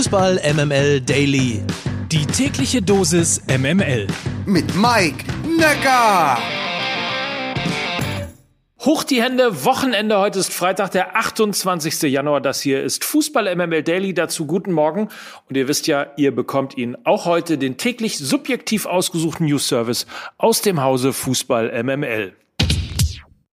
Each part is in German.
Fußball MML Daily. Die tägliche Dosis MML. Mit Mike Necker. Hoch die Hände, Wochenende. Heute ist Freitag, der 28. Januar. Das hier ist Fußball MML Daily. Dazu guten Morgen. Und ihr wisst ja, ihr bekommt ihn auch heute den täglich subjektiv ausgesuchten News Service aus dem Hause Fußball MML.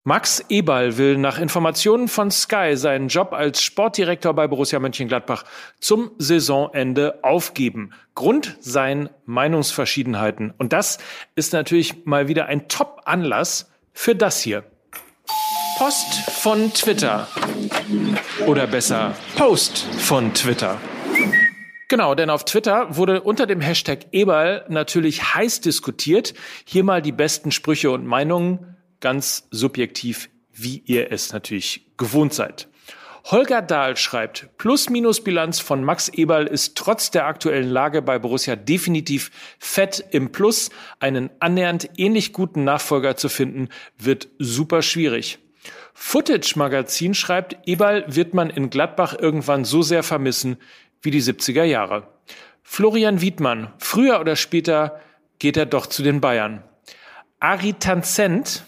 Max Eberl will nach Informationen von Sky seinen Job als Sportdirektor bei Borussia Mönchengladbach zum Saisonende aufgeben. Grund seien Meinungsverschiedenheiten. Und das ist natürlich mal wieder ein Top-Anlass für das hier. Post von Twitter. Oder besser, Post von Twitter. Genau, denn auf Twitter wurde unter dem Hashtag Eberl natürlich heiß diskutiert. Hier mal die besten Sprüche und Meinungen ganz subjektiv, wie ihr es natürlich gewohnt seid. Holger Dahl schreibt, Plus-Minus-Bilanz von Max Eberl ist trotz der aktuellen Lage bei Borussia definitiv fett im Plus. Einen annähernd ähnlich guten Nachfolger zu finden, wird super schwierig. Footage Magazin schreibt, Eberl wird man in Gladbach irgendwann so sehr vermissen wie die 70er Jahre. Florian Wiedmann, früher oder später geht er doch zu den Bayern. Ari Tanzent,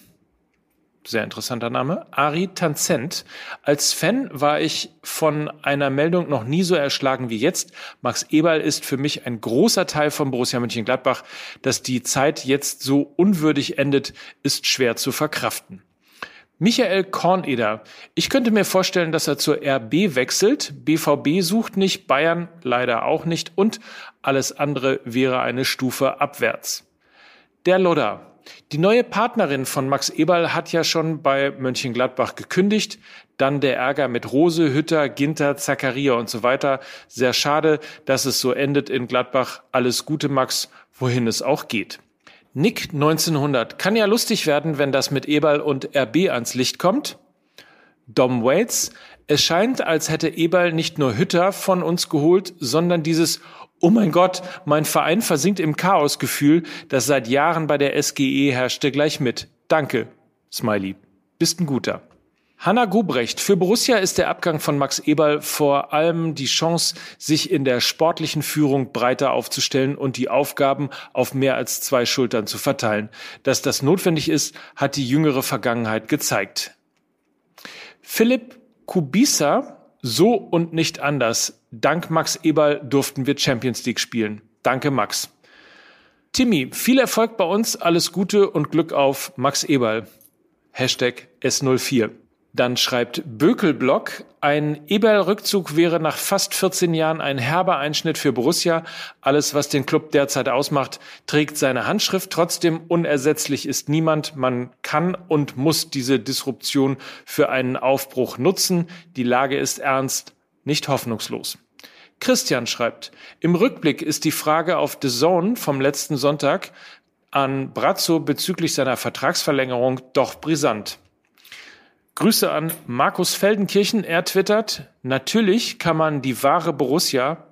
sehr interessanter Name, Ari Tanzent. Als Fan war ich von einer Meldung noch nie so erschlagen wie jetzt. Max Eberl ist für mich ein großer Teil von Borussia Mönchengladbach. Dass die Zeit jetzt so unwürdig endet, ist schwer zu verkraften. Michael Korneder. Ich könnte mir vorstellen, dass er zur RB wechselt. BVB sucht nicht, Bayern leider auch nicht und alles andere wäre eine Stufe abwärts. Der Lodder. Die neue Partnerin von Max Eberl hat ja schon bei Mönchengladbach gekündigt. Dann der Ärger mit Rose, Hütter, Ginter, Zakaria und so weiter. Sehr schade, dass es so endet in Gladbach. Alles Gute, Max, wohin es auch geht. Nick 1900. Kann ja lustig werden, wenn das mit Eberl und RB ans Licht kommt. Dom Waits. Es scheint, als hätte Eberl nicht nur Hütter von uns geholt, sondern dieses Oh mein Gott, mein Verein versinkt im Chaosgefühl, das seit Jahren bei der SGE herrschte, gleich mit. Danke. Smiley. Bist ein guter. Hanna Gubrecht. Für Borussia ist der Abgang von Max Eberl vor allem die Chance, sich in der sportlichen Führung breiter aufzustellen und die Aufgaben auf mehr als zwei Schultern zu verteilen. Dass das notwendig ist, hat die jüngere Vergangenheit gezeigt. Philipp Kubisa so und nicht anders. Dank Max Eberl durften wir Champions League spielen. Danke, Max. Timmy, viel Erfolg bei uns, alles Gute und Glück auf Max Eberl. Hashtag S04. Dann schreibt Bökelblock, ein Eberl-Rückzug wäre nach fast 14 Jahren ein herber Einschnitt für Borussia. Alles, was den Club derzeit ausmacht, trägt seine Handschrift. Trotzdem unersetzlich ist niemand. Man kann und muss diese Disruption für einen Aufbruch nutzen. Die Lage ist ernst, nicht hoffnungslos. Christian schreibt, im Rückblick ist die Frage auf The Zone vom letzten Sonntag an Brazzo bezüglich seiner Vertragsverlängerung doch brisant. Grüße an Markus Feldenkirchen. Er twittert, natürlich kann man die wahre Borussia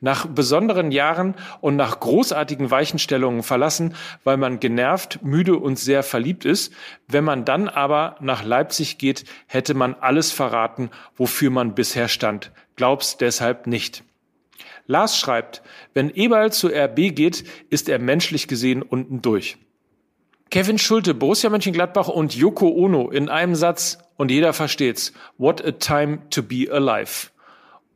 nach besonderen Jahren und nach großartigen Weichenstellungen verlassen, weil man genervt, müde und sehr verliebt ist. Wenn man dann aber nach Leipzig geht, hätte man alles verraten, wofür man bisher stand. Glaub's deshalb nicht. Lars schreibt, wenn Eberl zu RB geht, ist er menschlich gesehen unten durch. Kevin Schulte, Borussia Mönchengladbach und Yoko Ono in einem Satz und jeder versteht's. What a time to be alive.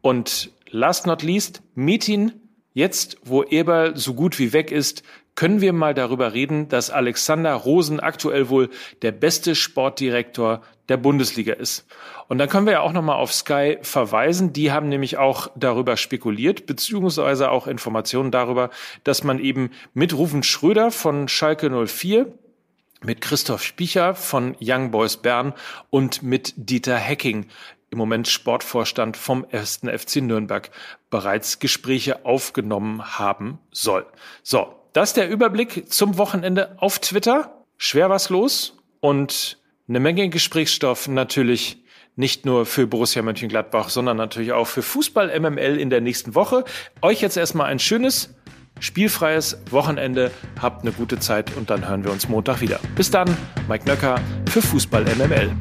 Und last not least, Metin, jetzt wo Eberl so gut wie weg ist, können wir mal darüber reden, dass Alexander Rosen aktuell wohl der beste Sportdirektor der Bundesliga ist. Und dann können wir ja auch nochmal auf Sky verweisen. Die haben nämlich auch darüber spekuliert, beziehungsweise auch Informationen darüber, dass man eben mit Rufen Schröder von Schalke 04 mit Christoph Spiecher von Young Boys Bern und mit Dieter Hecking, im Moment Sportvorstand vom 1. FC Nürnberg, bereits Gespräche aufgenommen haben soll. So, das ist der Überblick zum Wochenende auf Twitter. Schwer was los und eine Menge Gesprächsstoff natürlich nicht nur für Borussia Mönchengladbach, sondern natürlich auch für Fußball MML in der nächsten Woche. Euch jetzt erstmal ein schönes spielfreies Wochenende. Habt eine gute Zeit und dann hören wir uns Montag wieder. Bis dann, Mike Nöcker für Fußball MML.